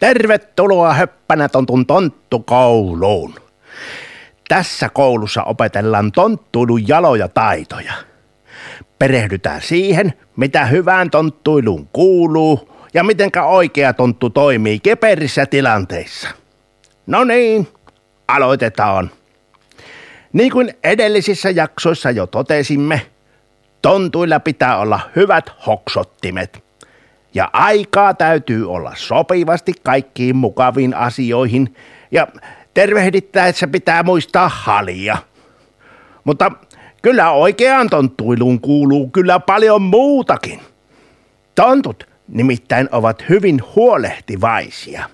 Tervetuloa Höppänätontun tonttukouluun. Tässä koulussa opetellaan tonttuilun jaloja taitoja. Perehdytään siihen, mitä hyvään tonttuiluun kuuluu ja mitenkä oikea tonttu toimii keperissä tilanteissa. No niin, aloitetaan. Niin kuin edellisissä jaksoissa jo totesimme, tontuilla pitää olla hyvät hoksottimet – ja aikaa täytyy olla sopivasti kaikkiin mukaviin asioihin ja tervehdittäessä pitää muistaa halia. Mutta kyllä oikeaan tonttuiluun kuuluu kyllä paljon muutakin. Tontut nimittäin ovat hyvin huolehtivaisia.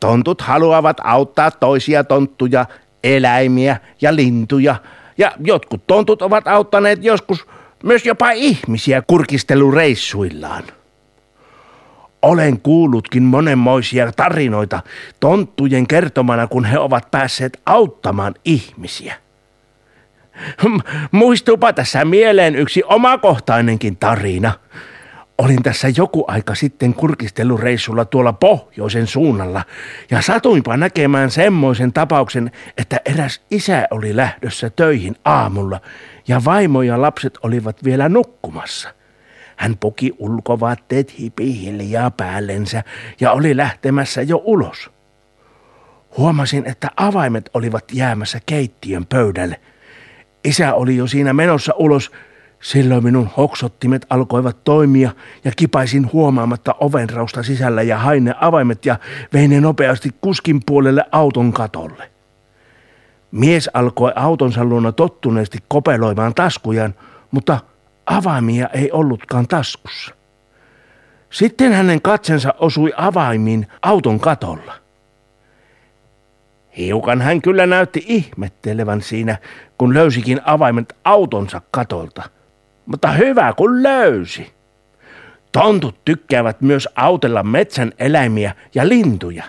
Tontut haluavat auttaa toisia tonttuja, eläimiä ja lintuja, ja jotkut tontut ovat auttaneet joskus myös jopa ihmisiä kurkistelureissuillaan. Olen kuullutkin monenmoisia tarinoita tonttujen kertomana, kun he ovat päässeet auttamaan ihmisiä. Muistuupa tässä mieleen yksi omakohtainenkin tarina. Olin tässä joku aika sitten kurkistelureissulla tuolla pohjoisen suunnalla ja satuinpa näkemään semmoisen tapauksen, että eräs isä oli lähdössä töihin aamulla ja vaimo ja lapset olivat vielä nukkumassa. Hän puki ulkovaatteet hipihiljaa päällensä ja oli lähtemässä jo ulos. Huomasin, että avaimet olivat jäämässä keittiön pöydälle. Isä oli jo siinä menossa ulos, silloin minun hoksottimet alkoivat toimia ja kipaisin huomaamatta ovenrausta sisällä ja hain ne avaimet ja vein ne nopeasti kuskin puolelle auton katolle. Mies alkoi autonsa luona tottuneesti kopeloimaan taskujaan, mutta – Avaimia ei ollutkaan taskussa. Sitten hänen katsensa osui avaimiin auton katolla. Hiukan hän kyllä näytti ihmettelevän siinä, kun löysikin avaimet autonsa katolta. Mutta hyvä kun löysi. Tontut tykkäävät myös autella metsän eläimiä ja lintuja.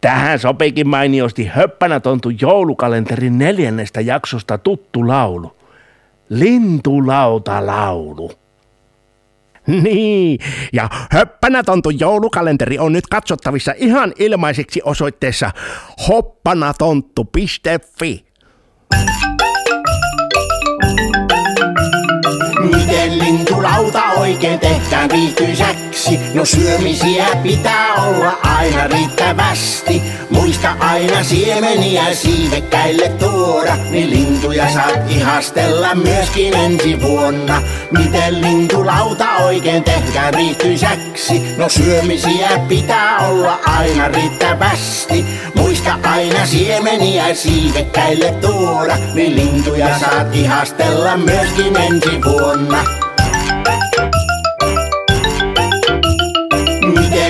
Tähän sopikin mainiosti Höppänä tontu joulukalenterin neljännestä jaksosta tuttu laulu. Lintulautalaulu. Niin, ja Höppänätontu joulukalenteri on nyt katsottavissa ihan ilmaiseksi osoitteessa hoppanatontu.fi. oikein tehdään viihtyisäksi? No syömisiä pitää olla aina riittävästi. Muista aina siemeniä siivekkäille tuoda, niin lintuja saat ihastella myöskin ensi vuonna. Miten lintulauta oikein tehdään viihtyisäksi? No syömisiä pitää olla aina riittävästi. Muista aina siemeniä siivekkäille tuoda, niin lintuja saat ihastella myöskin ensi vuonna.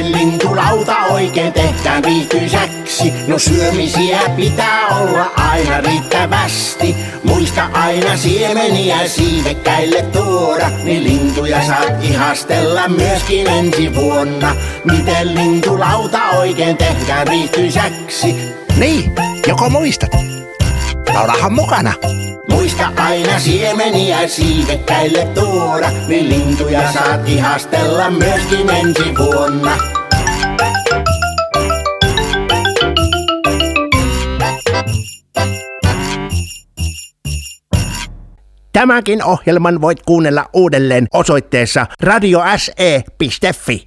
Miten lintulauta oikein tehdään viihtyisäksi? No syömisiä pitää olla aina riittävästi. Muista aina siemeniä siivekkäille tuoda, niin lintuja saat ihastella myöskin ensi vuonna. Miten lintulauta oikein tehdään viihtyisäksi? Niin, joko muistat? Laulahan mukana. Muista aina siemeniä siivekkäille tuoda, niin lintuja saat ihastella myöskin ensi vuonna. Tämäkin ohjelman voit kuunnella uudelleen osoitteessa radiose.fi.